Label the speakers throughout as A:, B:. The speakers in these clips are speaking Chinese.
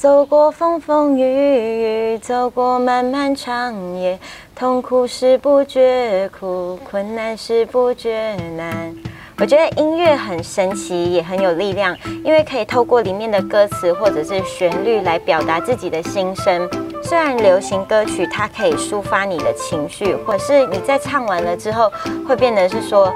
A: 走过风风雨雨，走过漫漫长夜，痛苦时不觉苦，困难时不觉难。我觉得音乐很神奇，也很有力量，因为可以透过里面的歌词或者是旋律来表达自己的心声。虽然流行歌曲它可以抒发你的情绪，或是你在唱完了之后会变得是说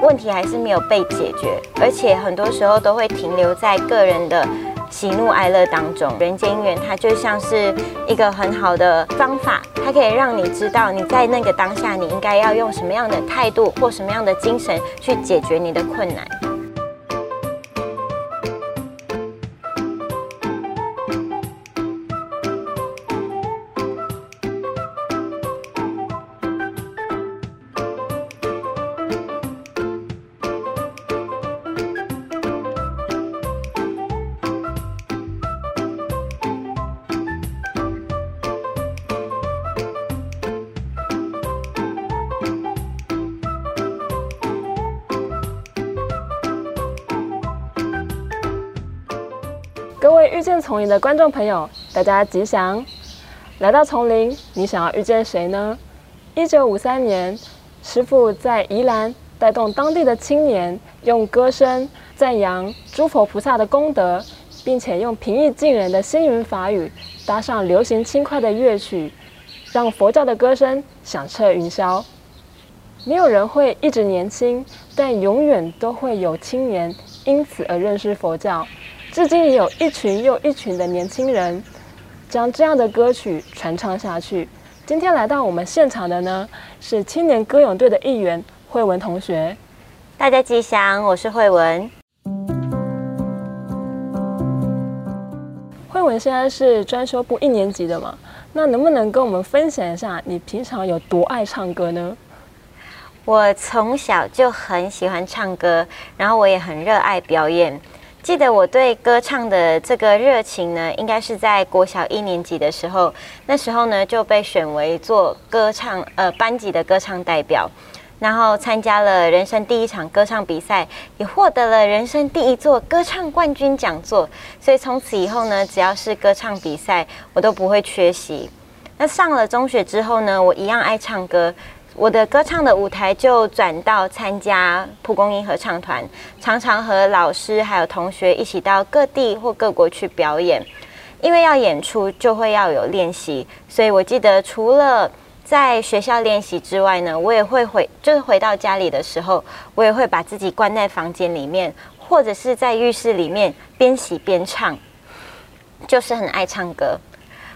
A: 问题还是没有被解决，而且很多时候都会停留在个人的。喜怒哀乐当中，人间姻缘它就像是一个很好的方法，它可以让你知道你在那个当下，你应该要用什么样的态度或什么样的精神去解决你的困难。
B: 丛林的观众朋友，大家吉祥！来到丛林，你想要遇见谁呢？一九五三年，师傅在宜兰带动当地的青年，用歌声赞扬诸佛菩萨的功德，并且用平易近人的星云法语，搭上流行轻快的乐曲，让佛教的歌声响彻云霄。没有人会一直年轻，但永远都会有青年因此而认识佛教。至今也有一群又一群的年轻人将这样的歌曲传唱下去。今天来到我们现场的呢，是青年歌咏队的一员慧文同学。
A: 大家吉祥，我是慧文。
B: 慧文现在是专修部一年级的嘛？那能不能跟我们分享一下你平常有多爱唱歌呢？
A: 我从小就很喜欢唱歌，然后我也很热爱表演。记得我对歌唱的这个热情呢，应该是在国小一年级的时候。那时候呢，就被选为做歌唱呃班级的歌唱代表，然后参加了人生第一场歌唱比赛，也获得了人生第一座歌唱冠军讲座。所以从此以后呢，只要是歌唱比赛，我都不会缺席。那上了中学之后呢，我一样爱唱歌。我的歌唱的舞台就转到参加蒲公英合唱团，常常和老师还有同学一起到各地或各国去表演。因为要演出，就会要有练习，所以我记得除了在学校练习之外呢，我也会回，就是回到家里的时候，我也会把自己关在房间里面，或者是在浴室里面边洗边唱，就是很爱唱歌。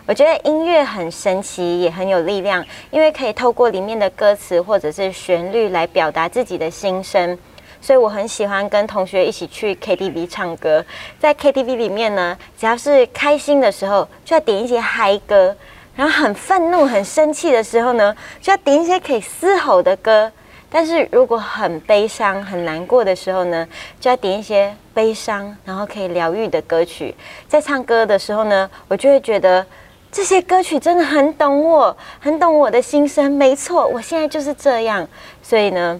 A: 我觉得音乐很神奇，也很有力量，因为可以透过里面的歌词或者是旋律来表达自己的心声。所以我很喜欢跟同学一起去 KTV 唱歌。在 KTV 里面呢，只要是开心的时候，就要点一些嗨歌；然后很愤怒、很生气的时候呢，就要点一些可以嘶吼的歌。但是如果很悲伤、很难过的时候呢，就要点一些悲伤然后可以疗愈的歌曲。在唱歌的时候呢，我就会觉得。这些歌曲真的很懂我，很懂我的心声。没错，我现在就是这样。所以呢，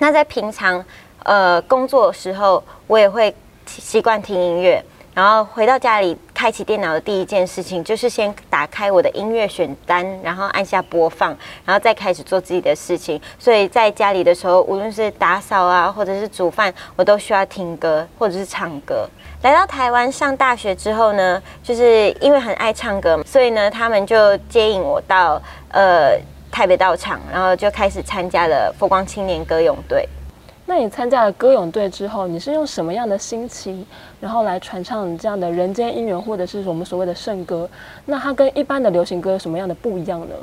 A: 那在平常呃工作时候，我也会习惯听音乐。然后回到家里，开启电脑的第一件事情就是先打开我的音乐选单，然后按下播放，然后再开始做自己的事情。所以在家里的时候，无论是打扫啊，或者是煮饭，我都需要听歌或者是唱歌。来到台湾上大学之后呢，就是因为很爱唱歌，所以呢，他们就接引我到呃台北道场，然后就开始参加了佛光青年歌咏队。
B: 那你参加了歌咏队之后，你是用什么样的心情，然后来传唱这样的人间姻缘，或者是我们所谓的圣歌？那它跟一般的流行歌有什么样的不一样呢？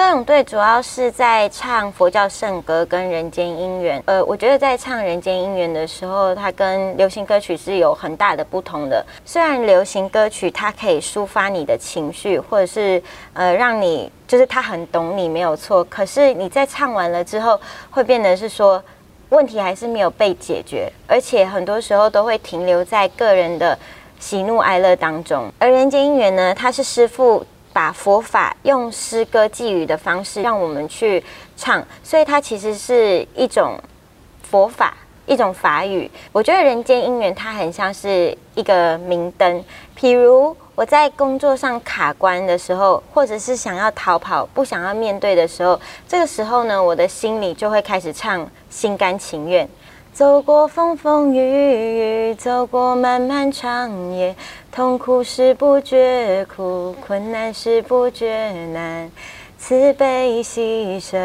A: 歌咏队主要是在唱佛教圣歌跟人间姻缘。呃，我觉得在唱人间姻缘的时候，它跟流行歌曲是有很大的不同的。虽然流行歌曲它可以抒发你的情绪，或者是呃让你就是他很懂你没有错，可是你在唱完了之后，会变得是说问题还是没有被解决，而且很多时候都会停留在个人的喜怒哀乐当中。而人间姻缘呢，它是师傅。把佛法用诗歌寄语的方式让我们去唱，所以它其实是一种佛法，一种法语。我觉得人间姻缘它很像是一个明灯，譬如。我在工作上卡关的时候，或者是想要逃跑、不想要面对的时候，这个时候呢，我的心里就会开始唱《心甘情愿》。走过风风雨雨，走过漫漫长夜，痛苦时不觉苦，困难时不觉难，慈悲喜舍。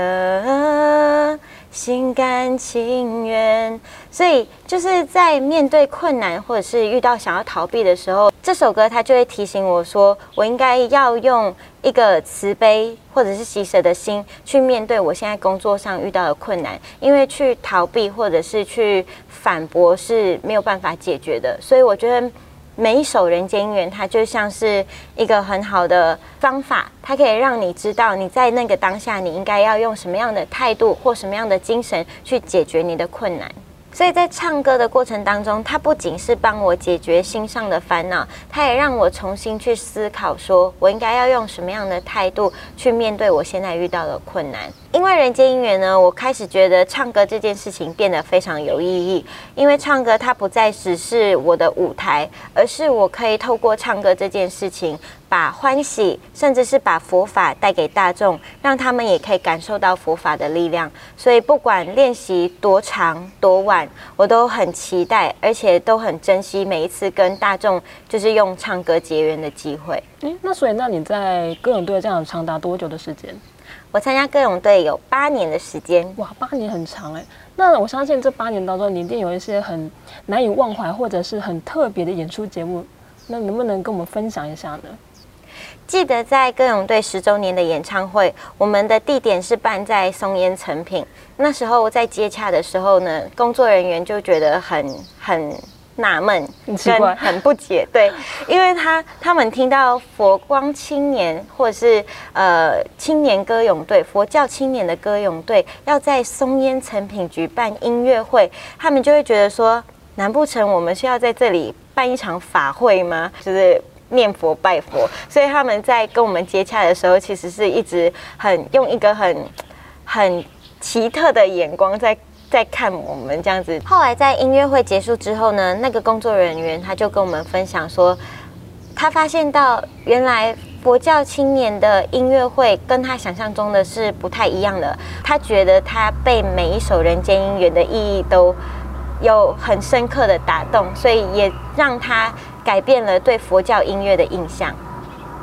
A: 心甘情愿，所以就是在面对困难或者是遇到想要逃避的时候，这首歌它就会提醒我说，我应该要用一个慈悲或者是喜舍的心去面对我现在工作上遇到的困难，因为去逃避或者是去反驳是没有办法解决的，所以我觉得。每一首人间姻缘，它就像是一个很好的方法，它可以让你知道你在那个当下，你应该要用什么样的态度或什么样的精神去解决你的困难。所以在唱歌的过程当中，它不仅是帮我解决心上的烦恼，它也让我重新去思考，说我应该要用什么样的态度去面对我现在遇到的困难。因为人间姻缘呢，我开始觉得唱歌这件事情变得非常有意义。因为唱歌它不再只是我的舞台，而是我可以透过唱歌这件事情，把欢喜，甚至是把佛法带给大众，让他们也可以感受到佛法的力量。所以不管练习多长多晚，我都很期待，而且都很珍惜每一次跟大众就是用唱歌结缘的机会。
B: 嗯，那所以那你在歌咏队这样长达多久的时间？
A: 我参加歌咏队有八年的时间，
B: 哇，八年很长哎。那我相信这八年当中，你一定有一些很难以忘怀或者是很特别的演出节目。那能不能跟我们分享一下呢？
A: 记得在歌咏队十周年的演唱会，我们的地点是办在松烟成品。那时候在接洽的时候呢，工作人员就觉得很很。纳闷，
B: 跟
A: 很不解，对，因为他他们听到佛光青年或者是呃青年歌咏队、佛教青年的歌咏队要在松烟成品举办音乐会，他们就会觉得说，难不成我们是要在这里办一场法会吗？就是念佛拜佛，所以他们在跟我们接洽的时候，其实是一直很用一个很很奇特的眼光在。在看我们这样子，后来在音乐会结束之后呢，那个工作人员他就跟我们分享说，他发现到原来佛教青年的音乐会跟他想象中的是不太一样的。他觉得他被每一首人间音乐的意义都有很深刻的打动，所以也让他改变了对佛教音乐的印象。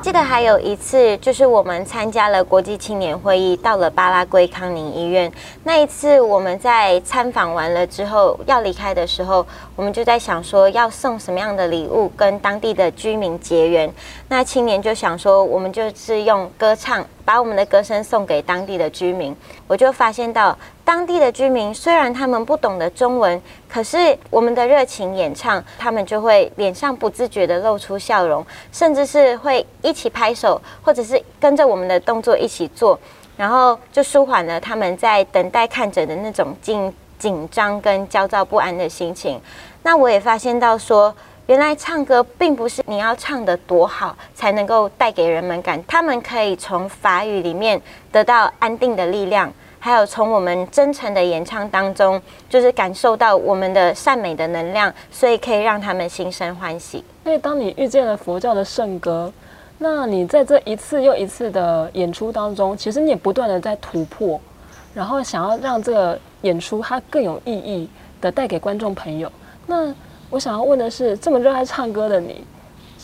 A: 记得还有一次，就是我们参加了国际青年会议，到了巴拉圭康宁医院。那一次，我们在参访完了之后要离开的时候，我们就在想说要送什么样的礼物跟当地的居民结缘。那青年就想说，我们就是用歌唱。把我们的歌声送给当地的居民，我就发现到当地的居民虽然他们不懂得中文，可是我们的热情演唱，他们就会脸上不自觉的露出笑容，甚至是会一起拍手，或者是跟着我们的动作一起做，然后就舒缓了他们在等待看诊的那种紧紧张跟焦躁不安的心情。那我也发现到说。原来唱歌并不是你要唱得多好才能够带给人们感，他们可以从法语里面得到安定的力量，还有从我们真诚的演唱当中，就是感受到我们的善美的能量，所以可以让他们心生欢喜。
B: 所以当你遇见了佛教的圣歌，那你在这一次又一次的演出当中，其实你也不断的在突破，然后想要让这个演出它更有意义的带给观众朋友。那我想要问的是，这么热爱唱歌的你，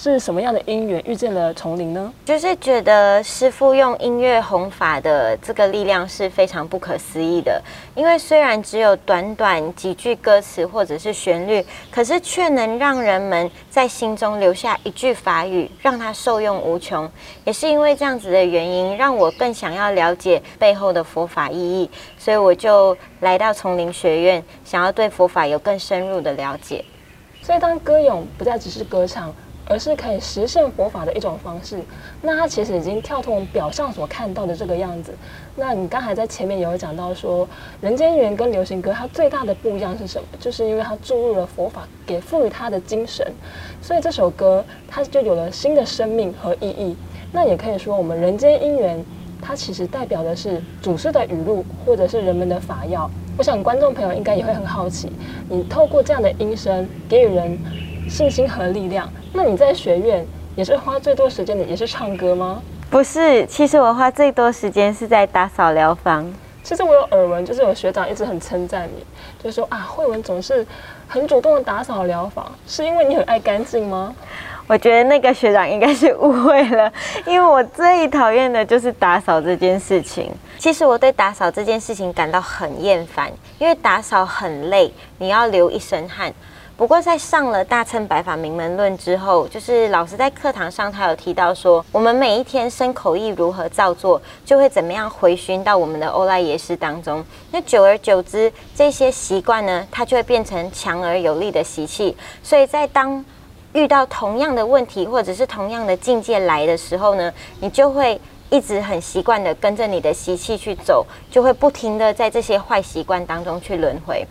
B: 是什么样的因缘遇见了丛林呢？
A: 就是觉得师傅用音乐弘法的这个力量是非常不可思议的。因为虽然只有短短几句歌词或者是旋律，可是却能让人们在心中留下一句法语，让它受用无穷。也是因为这样子的原因，让我更想要了解背后的佛法意义，所以我就来到丛林学院，想要对佛法有更深入的了解。
B: 所以，当歌咏不再只是歌唱，而是可以实现佛法的一种方式，那它其实已经跳脱我们表象所看到的这个样子。那你刚才在前面也有讲到说，《人间缘》跟流行歌它最大的不一样是什么？就是因为它注入了佛法，给赋予它的精神，所以这首歌它就有了新的生命和意义。那也可以说，我们《人间姻缘》它其实代表的是祖师的语录，或者是人们的法药。我想观众朋友应该也会很好奇，你透过这样的音声给予人信心和力量。那你在学院也是花最多时间的，也是唱歌吗？
A: 不是，其实我花最多时间是在打扫疗房。
B: 其实我有耳闻，就是有学长一直很称赞你，就说啊，慧文总是很主动的打扫疗房，是因为你很爱干净吗？
A: 我觉得那个学长应该是误会了，因为我最讨厌的就是打扫这件事情。其实我对打扫这件事情感到很厌烦，因为打扫很累，你要流一身汗。不过在上了大乘白法名门论之后，就是老师在课堂上他有提到说，我们每一天生口意如何造作，就会怎么样回熏到我们的欧赖耶识当中。那久而久之，这些习惯呢，它就会变成强而有力的习气。所以在当遇到同样的问题或者是同样的境界来的时候呢，你就会一直很习惯的跟着你的习气去走，就会不停的在这些坏习惯当中去轮回。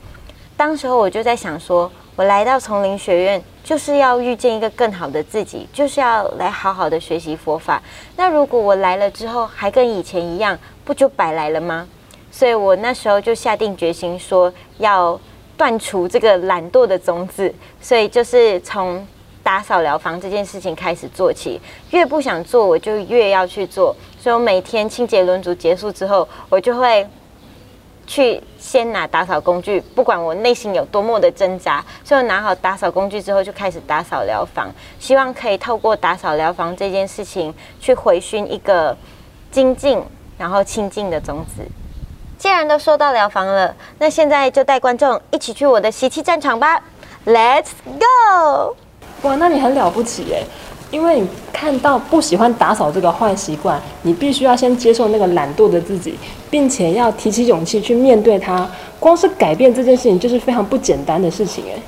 A: 当时候我就在想说。我来到丛林学院，就是要遇见一个更好的自己，就是要来好好的学习佛法。那如果我来了之后还跟以前一样，不就白来了吗？所以我那时候就下定决心说，要断除这个懒惰的种子。所以就是从打扫疗房这件事情开始做起，越不想做，我就越要去做。所以我每天清洁轮组结束之后，我就会。去先拿打扫工具，不管我内心有多么的挣扎，所以拿好打扫工具之后，就开始打扫疗房，希望可以透过打扫疗房这件事情，去回熏一个精进然后清净的种子。既然都说到疗房了，那现在就带观众一起去我的习气战场吧，Let's go！
B: 哇，那你很了不起耶！因为你看到不喜欢打扫这个坏习惯，你必须要先接受那个懒惰的自己，并且要提起勇气去面对它。光是改变这件事情就是非常不简单的事情诶。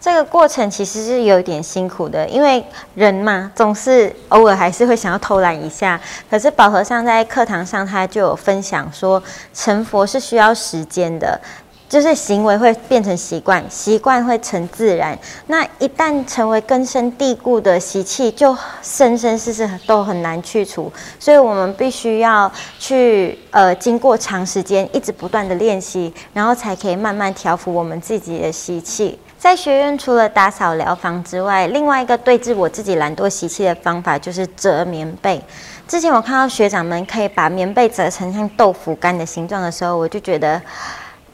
A: 这个过程其实是有点辛苦的，因为人嘛，总是偶尔还是会想要偷懒一下。可是宝和尚在课堂上他就有分享说，成佛是需要时间的。就是行为会变成习惯，习惯会成自然。那一旦成为根深蒂固的习气，就生生世世都很难去除。所以我们必须要去呃，经过长时间一直不断的练习，然后才可以慢慢调服我们自己的习气。在学院除了打扫疗房之外，另外一个对治我自己懒惰习气的方法就是折棉被。之前我看到学长们可以把棉被折成像豆腐干的形状的时候，我就觉得。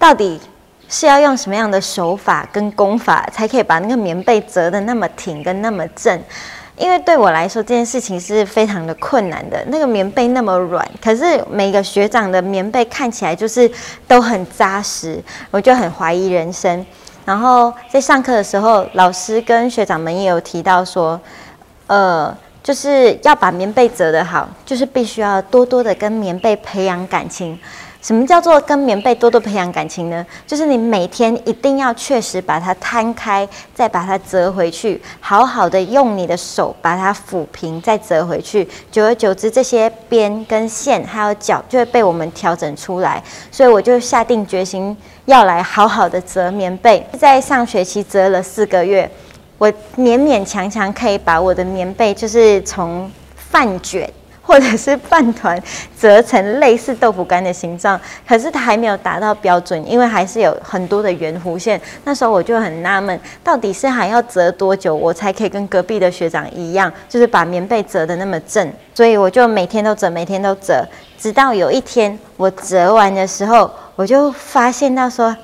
A: 到底是要用什么样的手法跟功法，才可以把那个棉被折得那么挺跟那么正？因为对我来说，这件事情是非常的困难的。那个棉被那么软，可是每个学长的棉被看起来就是都很扎实，我就很怀疑人生。然后在上课的时候，老师跟学长们也有提到说，呃，就是要把棉被折得好，就是必须要多多的跟棉被培养感情。什么叫做跟棉被多多培养感情呢？就是你每天一定要确实把它摊开，再把它折回去，好好的用你的手把它抚平，再折回去。久而久之，这些边跟线还有角就会被我们调整出来。所以我就下定决心要来好好的折棉被。在上学期折了四个月，我勉勉强强可以把我的棉被就是从饭卷。或者是饭团折成类似豆腐干的形状，可是它还没有达到标准，因为还是有很多的圆弧线。那时候我就很纳闷，到底是还要折多久，我才可以跟隔壁的学长一样，就是把棉被折得那么正？所以我就每天都折，每天都折，直到有一天我折完的时候，我就发现到说：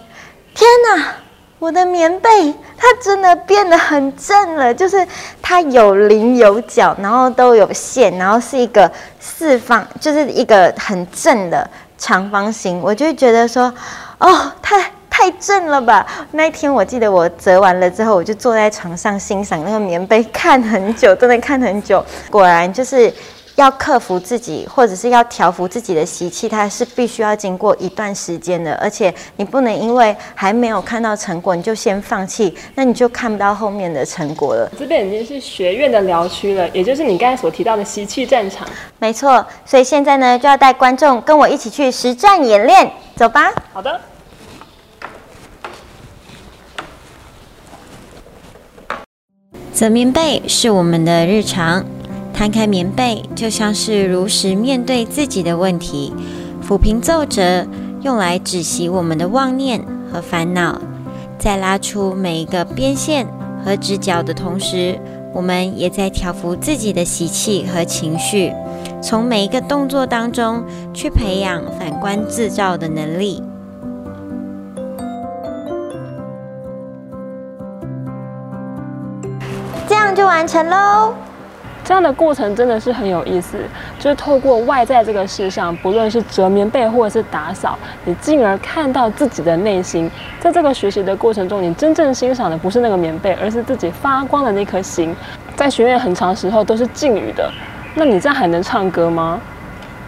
A: 天哪！我的棉被它真的变得很正了，就是它有棱有角，然后都有线，然后是一个四方，就是一个很正的长方形。我就觉得说，哦，太太正了吧！那一天我记得我折完了之后，我就坐在床上欣赏那个棉被，看很久，真的看很久。果然就是。要克服自己，或者是要调服自己的习气，它是必须要经过一段时间的。而且你不能因为还没有看到成果，你就先放弃，那你就看不到后面的成果了。
B: 这边已经是学院的疗区了，也就是你刚才所提到的习气战场。
A: 没错，所以现在呢，就要带观众跟我一起去实战演练，走吧。
B: 好的。
A: 折棉被是我们的日常。摊开棉被，就像是如实面对自己的问题；抚平皱褶，用来止息我们的妄念和烦恼。在拉出每一个边线和直角的同时，我们也在调服自己的习气和情绪，从每一个动作当中去培养反观自照的能力。这样就完成喽。
B: 这样的过程真的是很有意思，就是透过外在这个事项，不论是折棉被或者是打扫，你进而看到自己的内心。在这个学习的过程中，你真正欣赏的不是那个棉被，而是自己发光的那颗心。在学院很长时候都是禁语的，那你这样还能唱歌吗？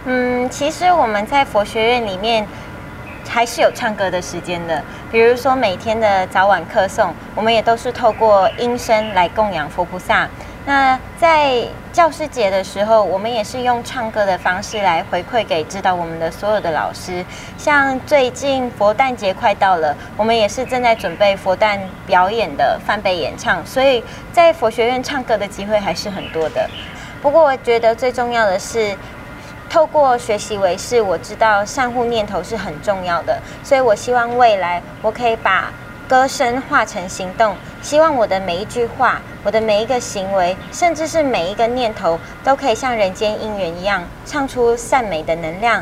A: 嗯，其实我们在佛学院里面还是有唱歌的时间的，比如说每天的早晚课诵，我们也都是透过音声来供养佛菩萨。那在教师节的时候，我们也是用唱歌的方式来回馈给指导我们的所有的老师。像最近佛诞节快到了，我们也是正在准备佛诞表演的翻倍演唱，所以在佛学院唱歌的机会还是很多的。不过我觉得最重要的是，透过学习为师，我知道善护念头是很重要的，所以我希望未来我可以把。歌声化成行动，希望我的每一句话，我的每一个行为，甚至是每一个念头，都可以像人间姻缘一样，唱出善美的能量，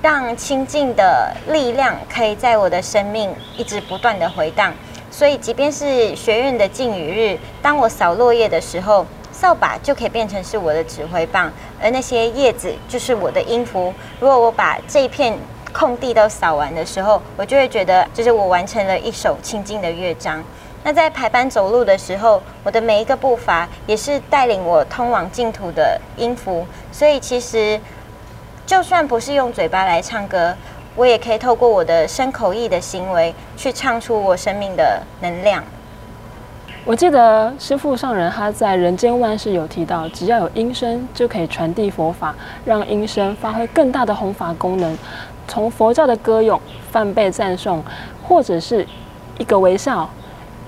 A: 让清净的力量可以在我的生命一直不断的回荡。所以，即便是学院的禁雨日，当我扫落叶的时候，扫把就可以变成是我的指挥棒，而那些叶子就是我的音符。如果我把这一片。空地都扫完的时候，我就会觉得，就是我完成了一首清净的乐章。那在排班走路的时候，我的每一个步伐也是带领我通往净土的音符。所以其实，就算不是用嘴巴来唱歌，我也可以透过我的身口意的行为，去唱出我生命的能量。
B: 我记得师父上人他在人间万事有提到，只要有音声，就可以传递佛法，让音声发挥更大的弘法功能。从佛教的歌咏、梵呗赞颂，或者是一个微笑、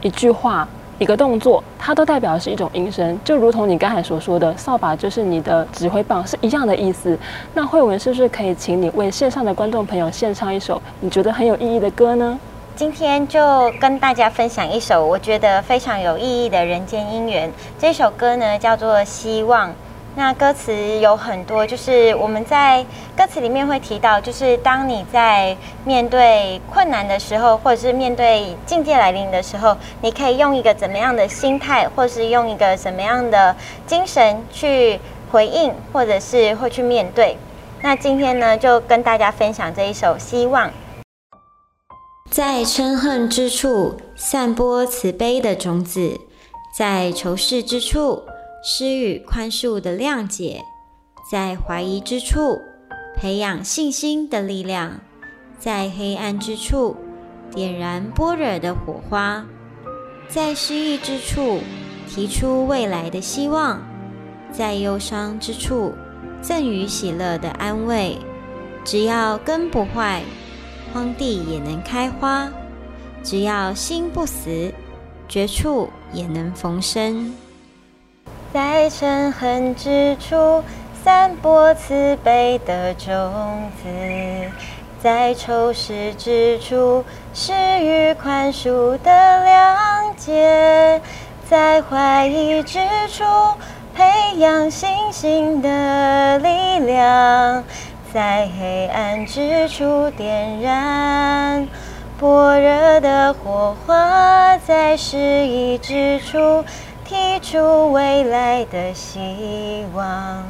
B: 一句话、一个动作，它都代表是一种音声，就如同你刚才所说的，扫把就是你的指挥棒，是一样的意思。那慧文是不是可以请你为线上的观众朋友献唱一首你觉得很有意义的歌呢？
A: 今天就跟大家分享一首我觉得非常有意义的人间姻缘。这首歌呢叫做《希望》。那歌词有很多，就是我们在歌词里面会提到，就是当你在面对困难的时候，或者是面对境界来临的时候，你可以用一个怎么样的心态，或是用一个什么样的精神去回应，或者是会去面对。那今天呢，就跟大家分享这一首《希望》。在嗔恨之处散播慈悲的种子，在仇视之处。施予宽恕的谅解，在怀疑之处培养信心的力量，在黑暗之处点燃般若的火花，在失意之处提出未来的希望，在忧伤之处赠予喜乐的安慰。只要根不坏，荒地也能开花；只要心不死，绝处也能逢生。在嗔恨之处散播慈悲的种子，在仇视之处施予宽恕的谅解，在怀疑之处培养信心的力量，在黑暗之处点燃般若的火花，在失意之处。提出未来的希望，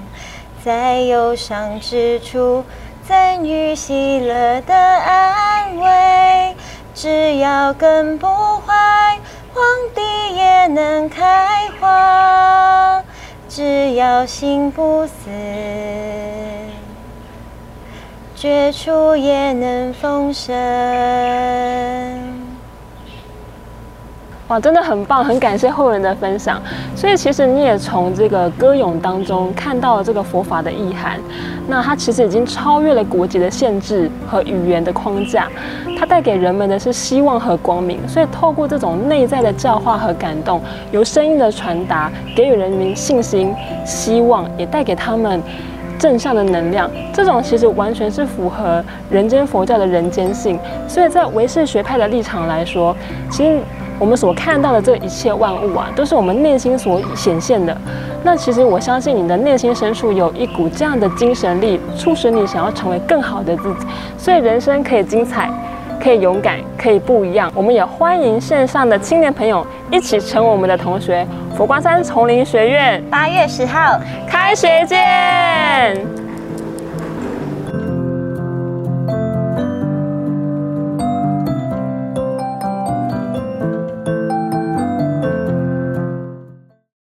A: 在忧伤之处赠予喜乐的安慰。只要根不坏，荒地也能开花；只要心不死，绝处也能逢生。
B: 哇，真的很棒，很感谢后人的分享。所以其实你也从这个歌咏当中看到了这个佛法的意涵。那它其实已经超越了国籍的限制和语言的框架，它带给人们的是希望和光明。所以透过这种内在的教化和感动，由声音的传达，给予人民信心、希望，也带给他们正向的能量。这种其实完全是符合人间佛教的人间性。所以在唯识学派的立场来说，其实。我们所看到的这一切万物啊，都是我们内心所显现的。那其实我相信你的内心深处有一股这样的精神力，促使你想要成为更好的自己。所以人生可以精彩，可以勇敢，可以不一样。我们也欢迎线上的青年朋友一起成为我们的同学。佛光山丛林学院
A: 八月十号
B: 开学见。